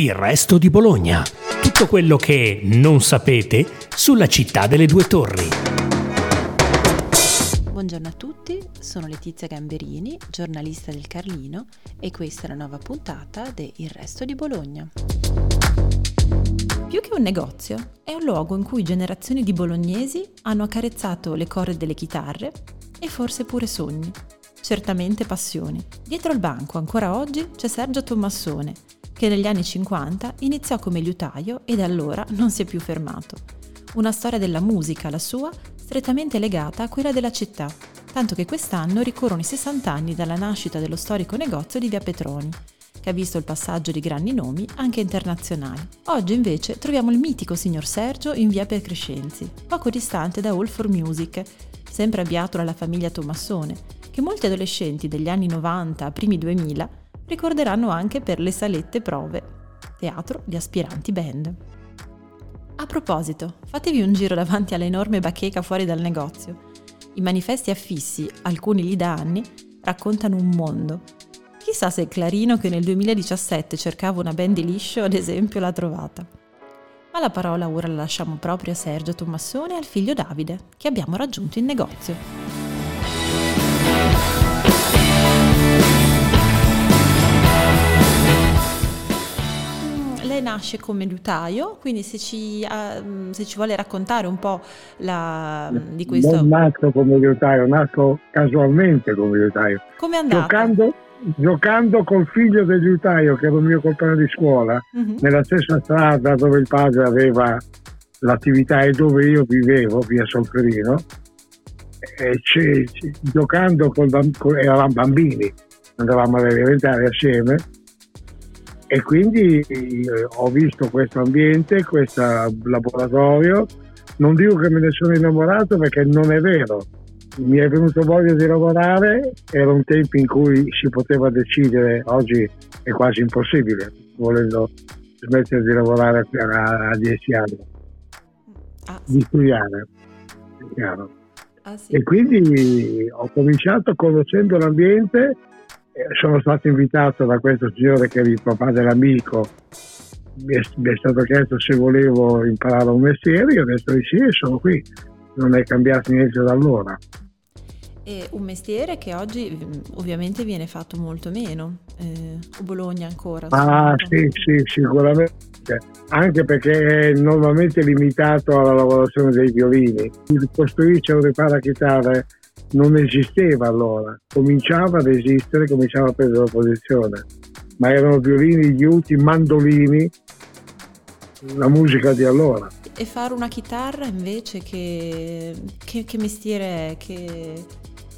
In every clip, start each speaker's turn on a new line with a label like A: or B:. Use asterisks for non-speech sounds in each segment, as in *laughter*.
A: Il resto di Bologna. Tutto quello che non sapete sulla città delle due torri.
B: Buongiorno a tutti, sono Letizia Gamberini, giornalista del Carlino e questa è la nuova puntata de Il resto di Bologna. Più che un negozio, è un luogo in cui generazioni di bolognesi hanno accarezzato le corde delle chitarre e forse pure sogni, certamente passioni. Dietro il banco ancora oggi c'è Sergio Tommassone, che negli anni 50 iniziò come liutaio e da allora non si è più fermato. Una storia della musica, la sua, strettamente legata a quella della città, tanto che quest'anno ricorrono i 60 anni dalla nascita dello storico negozio di Via Petroni, che ha visto il passaggio di grandi nomi anche internazionali. Oggi invece troviamo il mitico signor Sergio in via Per Crescenzi, poco distante da All for Music, sempre avviato dalla famiglia Tommassone, che molti adolescenti degli anni 90 primi 2000 ricorderanno anche per le salette prove, teatro di aspiranti band. A proposito, fatevi un giro davanti all'enorme bacheca fuori dal negozio. I manifesti affissi, alcuni lì da anni, raccontano un mondo. Chissà se Clarino che nel 2017 cercava una band di liscio, ad esempio, l'ha trovata. Ma la parola ora la lasciamo proprio a Sergio Tommassone e al figlio Davide, che abbiamo raggiunto in negozio. Nasce come liutaio, quindi se ci, uh, se ci vuole raccontare un po' la, di questo...
C: Non nasco come liutaio, nasco casualmente come liutaio.
B: Come è andato?
C: Giocando, giocando col figlio del liutaio, che era il mio compagno di scuola, uh-huh. nella stessa strada dove il padre aveva l'attività e dove io vivevo, via Solferino, giocando con, con, eravamo bambini, andavamo alle elementari assieme e quindi eh, ho visto questo ambiente, questo laboratorio. Non dico che me ne sono innamorato perché non è vero. Mi è venuto voglia di lavorare, era un tempo in cui si poteva decidere, oggi è quasi impossibile, volendo smettere di lavorare a, dieci anni, ah, sì. di studiare. Ah, sì. E quindi ho cominciato conoscendo l'ambiente sono stato invitato da questo signore che è il papà dell'amico, mi è, mi è, stato chiesto se volevo imparare un mestiere, io ho detto di sì e sono qui, non è cambiato niente da allora.
B: È un mestiere che oggi ovviamente viene fatto molto meno, eh, a Bologna ancora.
C: Ah sì, sì, sicuramente, anche perché è normalmente limitato alla lavorazione dei violini. Il costruisce o ripara chitarre non esisteva allora, cominciava ad esistere, cominciava a prendere la posizione, ma erano violini, liuti, mandolini, la musica di allora.
B: E fare una chitarra invece che, che, che mestiere? Che,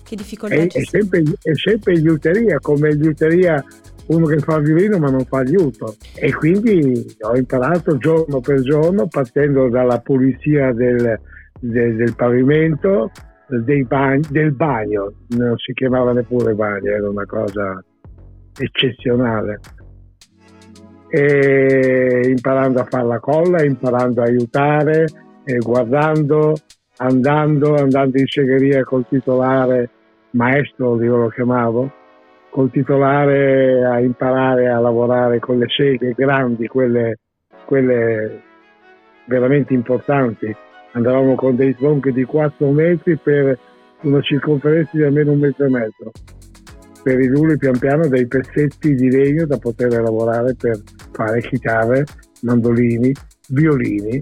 B: che difficoltà è,
C: è sempre, è sempre liuteria, come liuteria uno che fa il violino ma non fa liuto. E quindi ho imparato giorno per giorno, partendo dalla pulizia del, del, del pavimento, bagni, del bagno, non si chiamava neppure bagno, era una cosa eccezionale. E imparando a fare la colla, imparando a aiutare, guardando, andando, andando in segheria col titolare, maestro io lo chiamavo, col titolare a imparare a lavorare con le seghe grandi, quelle, quelle veramente importanti andavamo con dei tronchi di 4 metri per una circonferenza di almeno un metro e mezzo. Per ridurre pian piano dei pezzetti di legno da poter lavorare per fare chitarre, mandolini, violini,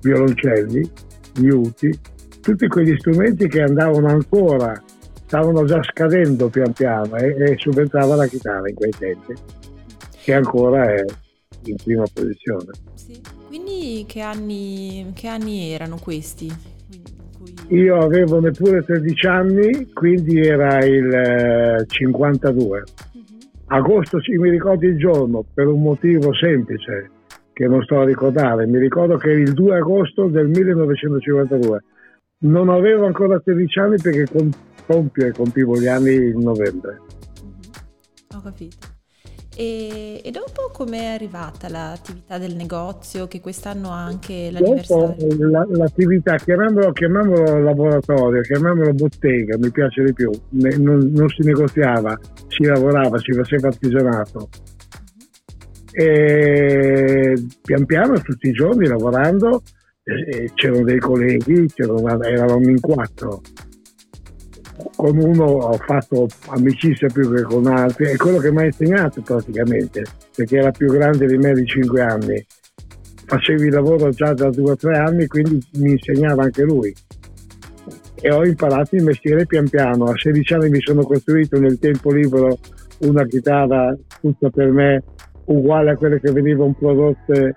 C: violoncelli, liuti, tutti quegli strumenti che andavano ancora, stavano già scadendo pian piano e, e subentrava la chitarra in quei tempi, che ancora è in prima posizione.
B: Sì. Quindi che anni, che anni erano questi?
C: Io avevo neppure 13 anni, quindi era il 52. Uh-huh. Mhm. Agosto, sì, mi ricordo il giorno, per un motivo semplice che non sto a ricordare. Mi ricordo che era il 2 agosto del 1952. Non avevo ancora 13 anni perché compio e compivo gli anni in novembre.
B: Uh-huh. Ho capito. E, e dopo com'è arrivata l'attività del negozio che quest'anno ha anche l'anniversario?
C: Dopo la, l'attività, chiamiamolo, chiamiamolo laboratorio, chiamiamolo bottega, mi piace di più, non, non, si negoziava, si lavorava, si faceva artigianato. E pian piano tutti i giorni lavorando c'erano dei colleghi, c'erano, eravamo in quattro. Con uno ho fatto amicizia più che con altri, è quello che mi ha insegnato praticamente, perché era più grande di me di cinque anni. Facevi il lavoro già da due o tre anni, quindi mi insegnava anche lui. E ho imparato il mestiere pian piano. A 16 anni mi sono costruito nel tempo libero una chitarra tutta per me uguale a quelle che venivano prodotte,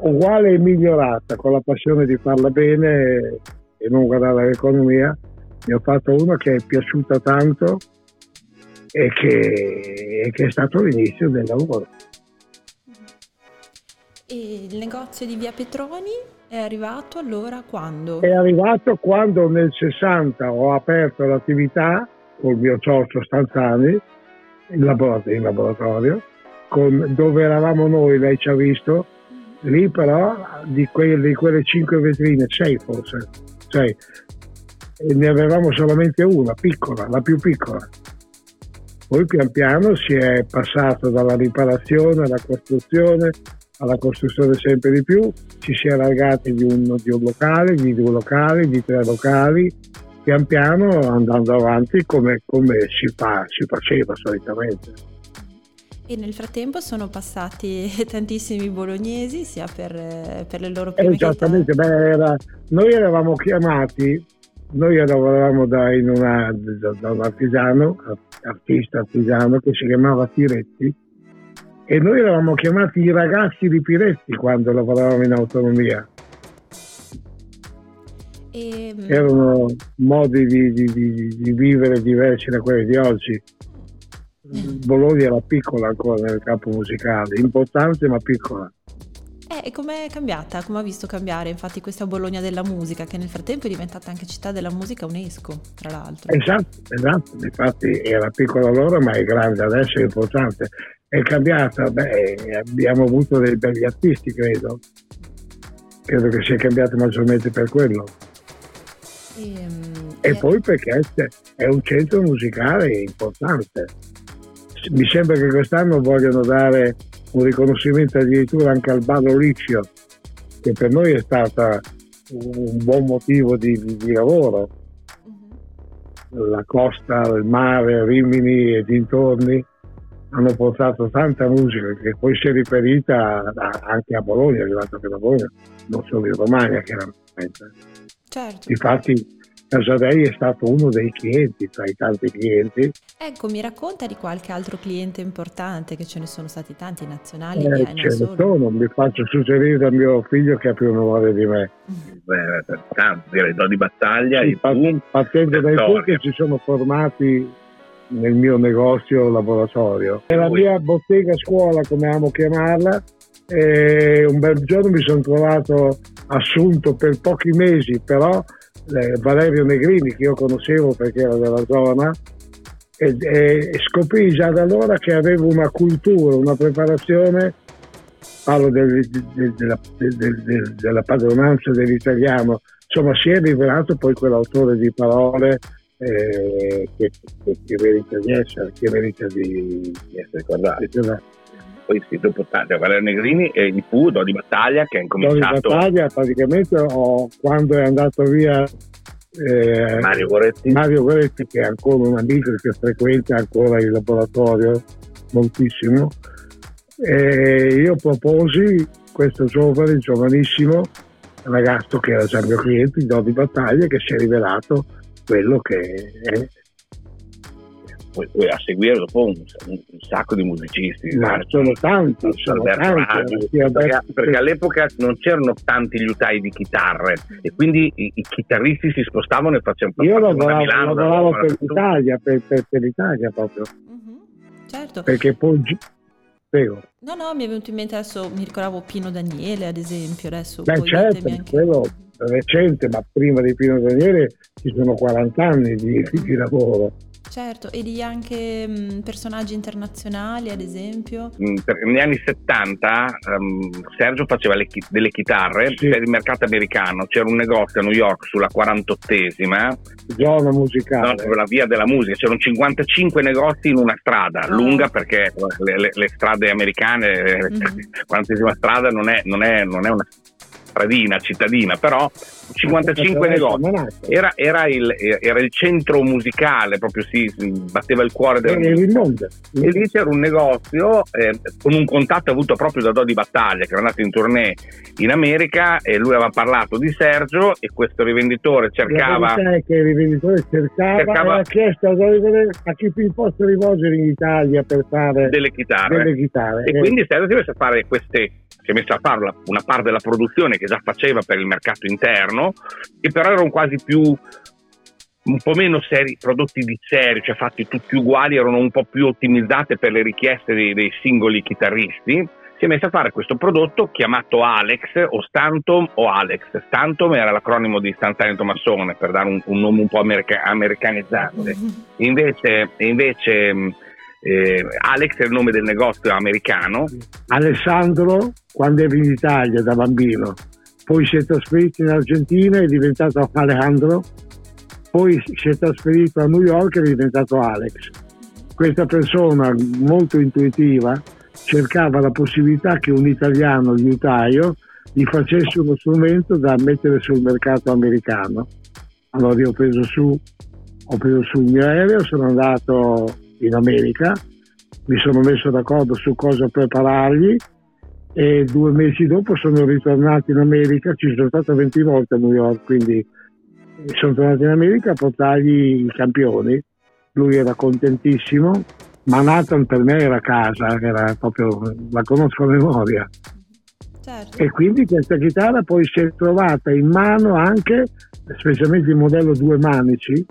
C: uguale e migliorata, con la passione di farla bene e non guardare l'economia. Ne ho fatto una che è piaciuta tanto e che, che è stato l'inizio del lavoro.
B: E il negozio di Via Petroni è arrivato allora quando?
C: È arrivato quando nel 60 ho aperto l'attività col mio socio Stanzani, in laboratorio, in laboratorio con, dove eravamo noi, lei ci ha visto, lì però di, que, di quelle cinque vetrine, sei forse, sei, e ne avevamo solamente una, piccola, la più piccola. Poi pian piano si è passato dalla riparazione alla costruzione, alla costruzione sempre di più, ci si è allargati di un, di un locale, di due locali, di tre locali, pian piano andando avanti come, come si, fa, si faceva solitamente.
B: E nel frattempo sono passati *laughs* tantissimi bolognesi, sia per, per le loro prime
C: Esattamente, beh, era, noi eravamo chiamati, noi lavoravamo da, una, da, da, un artigiano, artista artigiano che si chiamava Piretti e noi eravamo chiamati i ragazzi di Piretti quando lavoravamo in autonomia. E... Ehm, Erano modi di, di, di, di vivere diversi da quelli di oggi Bologna era piccola ancora nel campo musicale, importante ma piccola.
B: Eh, e com'è cambiata? Come ha visto cambiare infatti questa Bologna della musica, che nel frattempo è diventata anche città della musica UNESCO, tra l'altro.
C: Esatto, esatto, infatti era piccola allora ma è grande adesso, è importante. È cambiata, beh, abbiamo avuto dei belli artisti, credo. Credo che sia cambiato maggiormente per quello. E, um, e, e poi perché è un centro musicale importante mi sembra che quest'anno vogliono dare un riconoscimento addirittura anche al Ballo Riccio, che per noi è stato un buon motivo di, di, di lavoro. Uh-huh. La costa, il mare, Rimini e dintorni hanno portato tanta musica che poi si è riferita anche a Bologna, è arrivato anche da Bologna, non solo in Romagna chiaramente. Certo. Infatti Casadei è stato uno dei clienti, tra i tanti clienti.
B: Ecco, mi racconta di qualche altro cliente importante, che ce ne sono stati tanti nazionali
C: eh,
B: e ce ne
C: sono, mi faccio suggerire da mio figlio che ha più memoria di me.
D: Beh, tanti, direi di battaglia.
C: Sì, part- partendo dai che si sono formati nel mio negozio laboratorio. Nella mia bottega scuola, come amo chiamarla, e un bel giorno mi sono trovato assunto per pochi mesi, però eh, Valerio Negrini che io conoscevo perché era della zona e, e, scoprì già da allora che avevo una cultura, una preparazione, parlo del, del, della, del, della, padronanza dell'italiano, insomma si è rivelato poi quell'autore di parole eh, che, che, che, merita di essere, che merita di, di essere ricordato
D: poi sì, dopo tanto, Valerio Negrini e il Fu, di Battaglia, che ha incominciato...
C: di Battaglia praticamente ho, quando è andato via
D: eh, Mario Goretti.
C: Mario Goretti, che è ancora un amico che frequenta ancora il laboratorio moltissimo, e io proposi questo giovane, giovanissimo ragazzo che era già mio cliente, di Battaglia, che si è rivelato quello che è
D: poi, poi a seguire dopo un, un, un sacco di musicisti.
C: Ma sono tanti, sono tanti
D: perché, perché, all'epoca non c'erano tanti liutai di chitarre e quindi i, i chitarristi si spostavano e facevano
C: Io lavoravo, Milano, lavoravo per l'Italia, per, per, per, l'Italia proprio.
B: Uh-huh. Certo.
C: Perché poi Prego.
B: No, no, mi è venuto in mente adesso, mi ricordavo Pino Daniele ad esempio, adesso
C: Beh, certo, anche... quello recente, ma prima di Pino Daniele ci sono 40 anni di, di lavoro
B: Certo, e di anche mh, personaggi internazionali, ad esempio?
D: Mm, negli anni 70 um, ehm, Sergio faceva chi- delle chitarre sì. per il mercato americano. C'era un negozio a New York sulla 48esima
C: zona musicale,
D: no, la via della musica. C'erano 55 negozi in una strada, oh. lunga perché le, le, le strade americane, *laughs* mm-hmm. la 40esima strada non è, non è, non è una stradina cittadina, però 55 negozi. Era, era, il, era, il, centro musicale, proprio si, batteva il cuore del mondo. E lì c'era un negozio eh, con un contatto avuto proprio da Dodi Battaglia, che era andato in tournée in America e lui aveva parlato di Sergio e questo rivenditore cercava...
C: La che il rivenditore cercava, cercava... e ha chiesto a, chi si posso rivolgere in Italia per fare
D: delle chitarre.
C: Delle chitarre.
D: E eh. quindi Sergio si a fare queste si è messo a fare una parte della produzione che già faceva per il mercato interno, che però erano quasi più un po' meno seri, prodotti di serie, cioè fatti tutti uguali, erano un po' più ottimizzate per le richieste dei, dei singoli chitarristi. Si è messo a fare questo prodotto chiamato Alex o Stantom o Alex. Stantom era l'acronimo di Istantaneo Tomassone per dare un, un nome un po' america- americanizzante. Invece, invece eh, Alex è il nome del negozio americano.
C: Alessandro quando ero in Italia da bambino, poi si è trasferito in Argentina, è diventato Alejandro, poi si è trasferito a New York e è diventato Alex. Questa persona molto intuitiva cercava la possibilità che un italiano liutaio gli facesse uno strumento da mettere sul mercato americano. Allora io ho preso su, ho preso su il mio aereo, sono andato in America, mi sono messo d'accordo su cosa preparargli e due mesi dopo sono ritornato in America, ci sono stato 20 volte a New York, quindi sono tornato in America a portargli i campioni, lui era contentissimo, Manhattan per me era casa, era proprio, la conosco a memoria. Certo. E quindi questa chitarra poi si è trovata in mano anche, specialmente il modello due manici,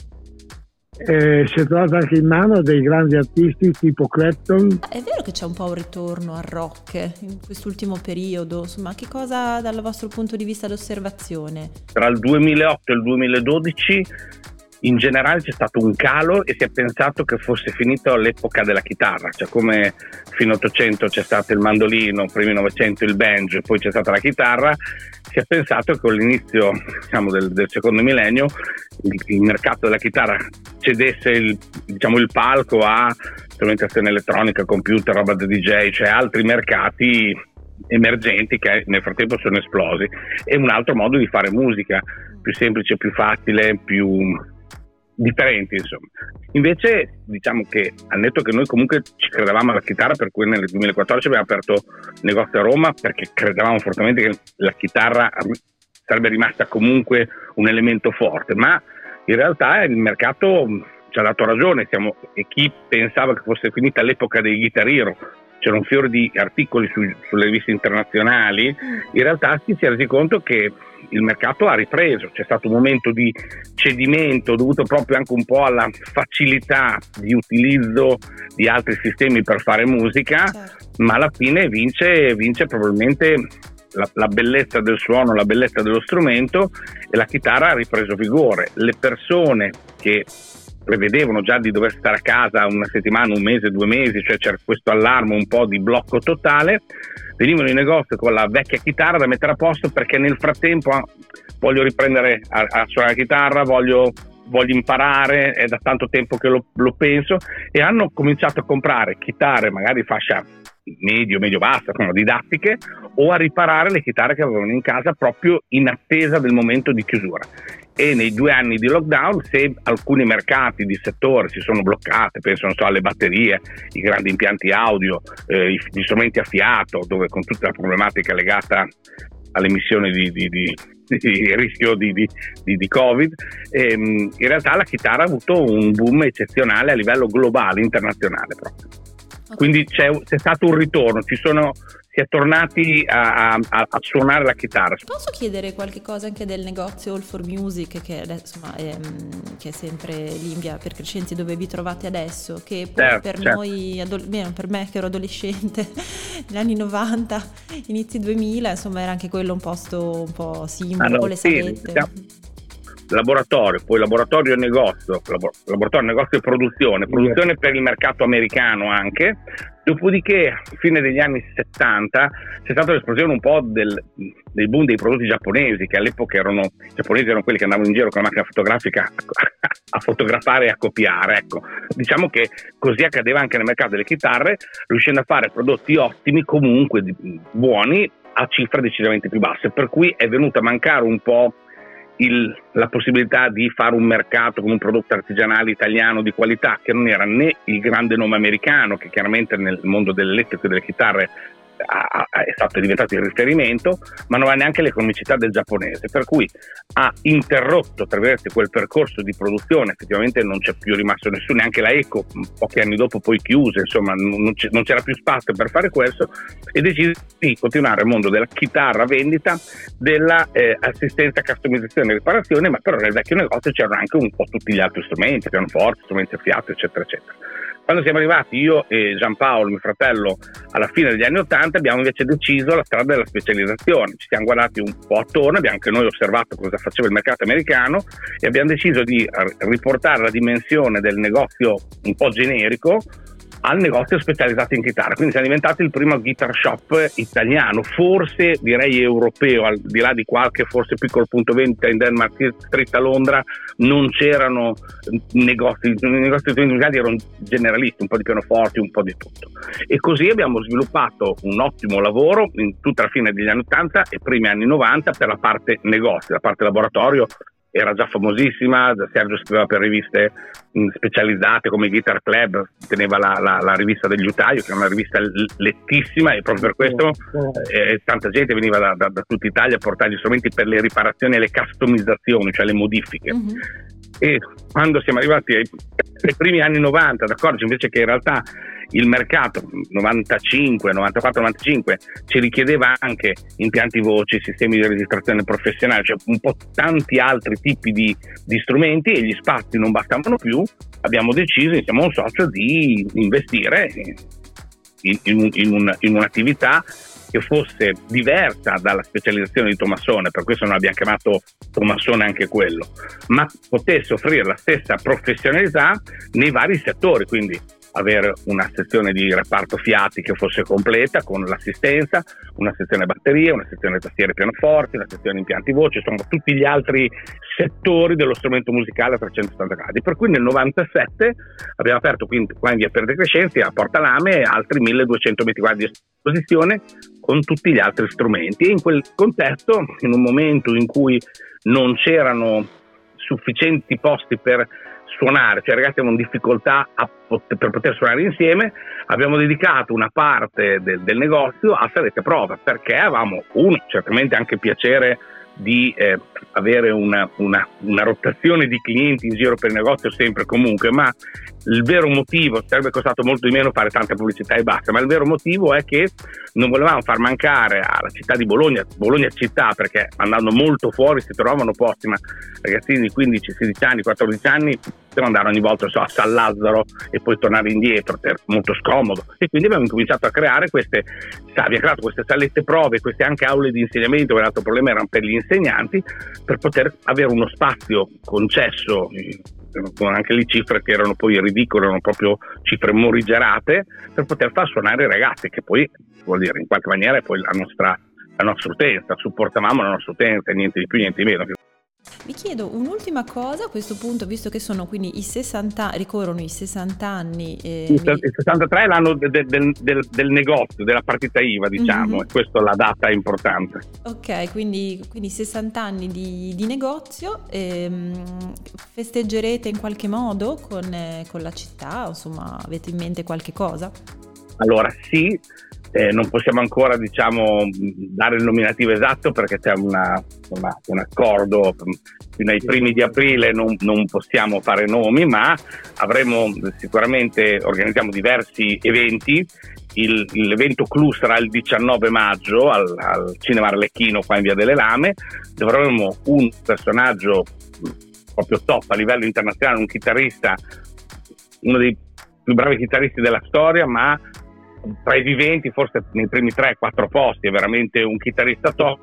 C: eh, si è trovato anche in mano dei grandi artisti tipo Clapton.
B: È vero che c'è un po' un ritorno al rock in quest'ultimo periodo, insomma, che cosa dal vostro punto di vista d'osservazione?
D: Tra il 2008 e il 2012 in generale c'è stato un calo e si è pensato che fosse finito l'epoca della chitarra, cioè come fino all'Ottocento c'è stato il mandolino, primi Novecento il banjo e poi c'è stata la chitarra, si è pensato che con l'inizio diciamo, del, del, secondo millennio il, il, mercato della chitarra cedesse il, diciamo, il palco a strumentazione elettronica, computer, roba da DJ, cioè altri mercati emergenti che nel frattempo sono esplosi. E un altro modo di fare musica più semplice, più facile, più differenti insomma. Invece diciamo che al netto che noi comunque ci credevamo alla chitarra per cui nel 2014 abbiamo aperto negozio a Roma perché credevamo fortemente che la chitarra sarebbe rimasta comunque un elemento forte, ma in realtà il mercato ci ha dato ragione siamo, e chi pensava che fosse finita l'epoca dei Guitar c'era un fiore di articoli su, sulle riviste internazionali, in realtà si è resi conto che il mercato ha ripreso, c'è stato un momento di cedimento dovuto proprio anche un po' alla facilità di utilizzo di altri sistemi per fare musica, certo. ma alla fine vince, vince probabilmente la, la, bellezza del suono, la bellezza dello strumento e la chitarra ha ripreso vigore. Le persone che prevedevano già di dover stare a casa una settimana, un mese, due mesi, cioè c'era questo allarme un po' di blocco totale, venivano in negozio con la vecchia chitarra da mettere a posto perché nel frattempo ah, voglio riprendere a, a suonare la chitarra, voglio, voglio, imparare, è da tanto tempo che lo, lo, penso e hanno cominciato a comprare chitarre magari fascia medio, medio bassa, sono didattiche o a riparare le chitarre che avevano in casa proprio in attesa del momento di chiusura e nei due anni di lockdown se alcuni mercati di settore si sono bloccati, penso so, alle batterie, i grandi impianti audio, eh, gli strumenti a fiato, dove con tutta la problematica legata all'emissione di, di, di, *laughs* di rischio di, Covid, ehm, in realtà la chitarra ha avuto un boom eccezionale a livello globale, internazionale proprio. Quindi c'è, c'è stato un ritorno, ci sono si è tornati a, a, a, suonare la chitarra.
B: Posso chiedere qualche cosa anche del negozio All for Music che, insomma, è, che è sempre lì in via per Crescenzi dove vi trovate adesso, che certo, per certo. noi, adol- per me che ero adolescente *laughs* negli anni 90, inizi 2000, insomma era anche quello un posto un po' simbolo, allora, le salette.
D: Sì, laboratorio, poi laboratorio negozio, laboratorio, negozio e produzione, produzione per il mercato americano anche, Dopodiché, fine degli anni 70, c'è stata l'esplosione un po' del, del, boom dei prodotti giapponesi, che all'epoca erano, i giapponesi erano quelli che andavano in giro con la macchina fotografica a, *laughs* a fotografare e a copiare. Ecco. Diciamo che così accadeva anche nel mercato delle chitarre, riuscendo a fare prodotti ottimi, comunque buoni, a cifre decisamente più basse. Per cui è venuto a mancare un po' il, la possibilità di fare un mercato con un prodotto artigianale italiano di qualità che non era né il grande nome americano che chiaramente nel mondo dell'elettrico e delle chitarre è stato diventato il riferimento, ma non ha neanche l'economicità del giapponese, per cui ha interrotto tra virgolette quel percorso di produzione, effettivamente non c'è più rimasto nessuno, neanche la Eco pochi anni dopo poi chiuse, insomma non, c'era più spazio per fare questo e decise di continuare il mondo della chitarra vendita, dell'assistenza, eh, customizzazione e riparazione, ma però nel vecchio negozio c'erano anche un po' tutti gli altri strumenti, pianoforte, strumenti a fiato, eccetera, eccetera. Quando siamo arrivati io e Giampaolo, mio fratello, alla fine degli anni Ottanta, abbiamo invece deciso la strada della specializzazione. Ci siamo guardati un po' attorno, abbiamo anche noi osservato cosa faceva il mercato americano e abbiamo deciso di riportare la dimensione del negozio un po' generico al negozio specializzato in chitarra, quindi siamo diventati il primo guitar shop italiano, forse direi europeo, al di là di qualche forse piccolo punto vendita in Denmark Street a Londra, non c'erano negozi, i negozi musicali erano generalisti, un po' di pianoforti, un po' di tutto. E così abbiamo sviluppato un ottimo lavoro in tutta la fine degli anni 80 e primi anni 90 per la parte negozio, la parte laboratorio era già famosissima, Sergio scriveva per riviste mm, specializzate come Guitar Club, teneva la, la, la, rivista degli Utaio, che è una rivista lettissima e proprio per questo eh, tanta gente veniva da, da, da, tutta Italia a portare gli strumenti per le riparazioni e le customizzazioni, cioè le modifiche. Mm-hmm. E quando siamo arrivati ai, ai primi anni 90 ad accorgerci invece che in realtà il mercato 95, 94, 95 ci richiedeva anche impianti voci, sistemi di registrazione professionale, cioè un po' tanti altri tipi di, di strumenti e gli spazi non bastavano più, abbiamo deciso insieme a un socio di investire in, in, in, un, in un'attività che fosse diversa dalla specializzazione di Tomassone, per questo non abbiamo chiamato Tomassone anche quello, ma potesse offrire la stessa professionalità nei vari settori, quindi avere una sezione di reparto fiati che fosse completa con l'assistenza, una sezione batterie, una sezione tastiere pianoforti, una sezione impianti voce, insomma tutti gli altri settori dello strumento musicale a 360 gradi. Per cui nel 97 abbiamo aperto quindi qua in via Per De Crescenzi a Porta Lame altri 1200 metri quadri di esposizione con tutti gli altri strumenti e in quel contesto, in un momento in cui non c'erano sufficienti posti per suonare, cioè i ragazzi avevano difficoltà pot- per poter suonare insieme, abbiamo dedicato una parte del, del negozio a salette prova perché avevamo uno, certamente anche piacere di eh, avere una, una, una, rotazione di clienti in giro per il negozio sempre e comunque, ma il vero motivo, sarebbe costato molto di meno fare tanta pubblicità e basta, ma il vero motivo è che non volevamo far mancare alla città di Bologna, Bologna città, perché andando molto fuori si trovavano posti, ma ragazzini di 15, 16 anni, 14 anni potevano andare ogni volta so, a San Lazzaro e poi tornare indietro, molto scomodo. E quindi abbiamo cominciato a creare queste, abbiamo creato queste salette prove, queste anche aule di insegnamento, perché l'altro problema erano per gli insegnanti, per poter avere uno spazio concesso con anche lì cifre che erano poi ridicole, erano proprio cifre morigerate, per poter far suonare i ragazzi, che poi vuol dire in qualche maniera è poi la nostra, la nostra utenza, supportavamo la nostra utenza, niente di più, niente di meno.
B: Vi chiedo un'ultima cosa a questo punto, visto che sono quindi i 60, ricorrono i 60 anni.
D: Eh, il, il 63 è l'anno de, de, del, del, del, negozio, della partita IVA, diciamo, mm-hmm. e questa è la data importante.
B: Ok, quindi, quindi 60 anni di, di negozio. Ehm, festeggerete in qualche modo con, eh, con la città? Insomma, avete in mente qualche cosa?
D: Allora, sì, eh, non possiamo ancora diciamo, dare il nominativo esatto perché c'è una, una, un accordo fino ai primi di aprile non, non, possiamo fare nomi ma avremo sicuramente organizziamo diversi eventi. Il, l'evento clou sarà il 19 maggio al, al Cinema Arlecchino qua in Via delle Lame dove avremo un personaggio proprio top a livello internazionale un chitarrista uno dei più bravi chitarristi della storia ma tra i viventi, forse nei primi 3-4 posti, è veramente un chitarrista top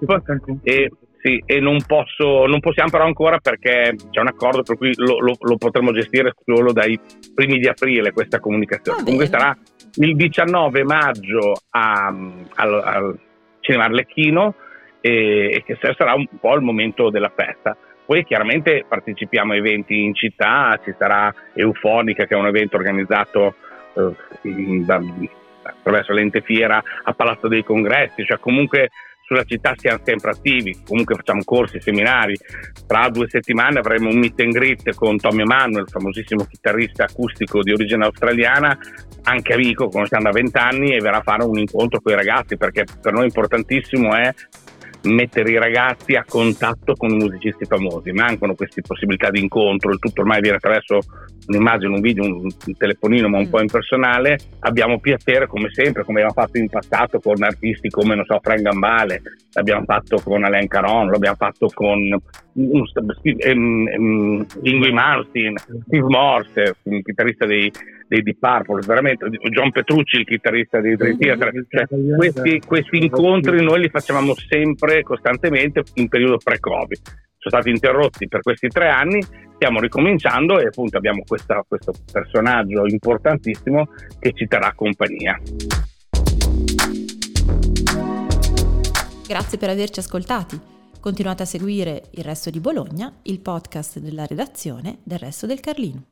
D: e Sì, e non, posso, non possiamo però ancora perché c'è un accordo per cui lo, lo, lo potremo gestire solo dai primi di aprile questa comunicazione. Comunque sarà il 19 maggio a, al, al Cinema Arlecchino e, e che sarà un po' il momento della festa. Poi chiaramente partecipiamo a eventi in città, ci sarà Eufonica che è un evento organizzato eh, da, attraverso l'ente fiera a Palazzo dei Congressi, cioè comunque sulla città siamo sempre attivi, comunque facciamo corsi, seminari. Tra due settimane avremo un meet and greet con Tommy Emanuel, famosissimo chitarrista acustico di origine australiana, anche amico, conosciamo da vent'anni e verrà a fare un incontro con i ragazzi perché per noi importantissimo è mettere i ragazzi a contatto con i musicisti famosi. Mancano queste possibilità di incontro, il tutto ormai viene attraverso un'immagine, un video, un, un telefonino ma un mm. po' impersonale. Abbiamo piacere come sempre, come abbiamo fatto in passato con artisti come, non so, Frank Gambale, l'abbiamo fatto con Alain Caron, l'abbiamo fatto con um, um, Ingui Malmsteen, Steve Morse, un chitarrista dei dei Deep Purple, veramente John Petrucci, il chitarrista di Dream Theater, cioè, questi, questi incontri noi li facevamo sempre, costantemente, in periodo pre-Covid. Sono stati interrotti per questi tre anni, stiamo ricominciando e appunto abbiamo questa, questo personaggio importantissimo che ci terrà compagnia.
B: Grazie per averci ascoltati. Continuate a seguire Il Resto di Bologna, il podcast della redazione del Resto del Carlino.